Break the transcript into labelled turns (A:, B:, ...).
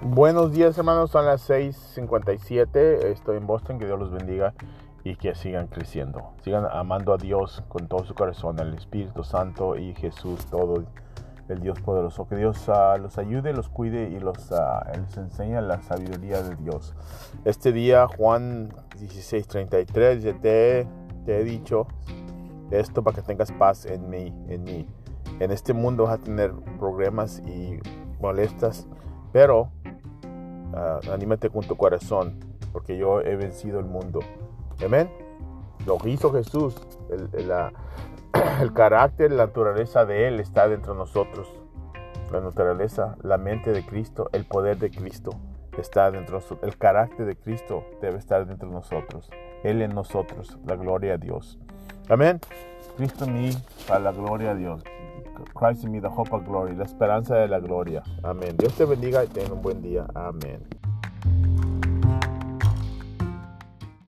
A: Buenos días hermanos, son las 6.57, estoy en Boston, que Dios los bendiga y que sigan creciendo, sigan amando a Dios con todo su corazón, al Espíritu Santo y Jesús, todo el Dios poderoso, que Dios uh, los ayude, los cuide y los, uh, les enseñe la sabiduría de Dios. Este día Juan 16.33 dice, te, te he dicho esto para que tengas paz en mí, en mí. En este mundo vas a tener problemas y molestas, pero uh, anímate con tu corazón, porque yo he vencido el mundo. Amén. Lo que hizo Jesús, el, carácter, la naturaleza de Él está dentro de nosotros. La naturaleza, la mente de Cristo, el poder de Cristo está dentro de nosotros. El carácter de Cristo debe estar dentro de nosotros. Él en nosotros, la gloria a Dios. Amén. Cristo en mí, la gloria a Dios. Christ in me, the hope of glory, la esperanza de la gloria. Amén. Dios te bendiga y tenga un buen día. Amén.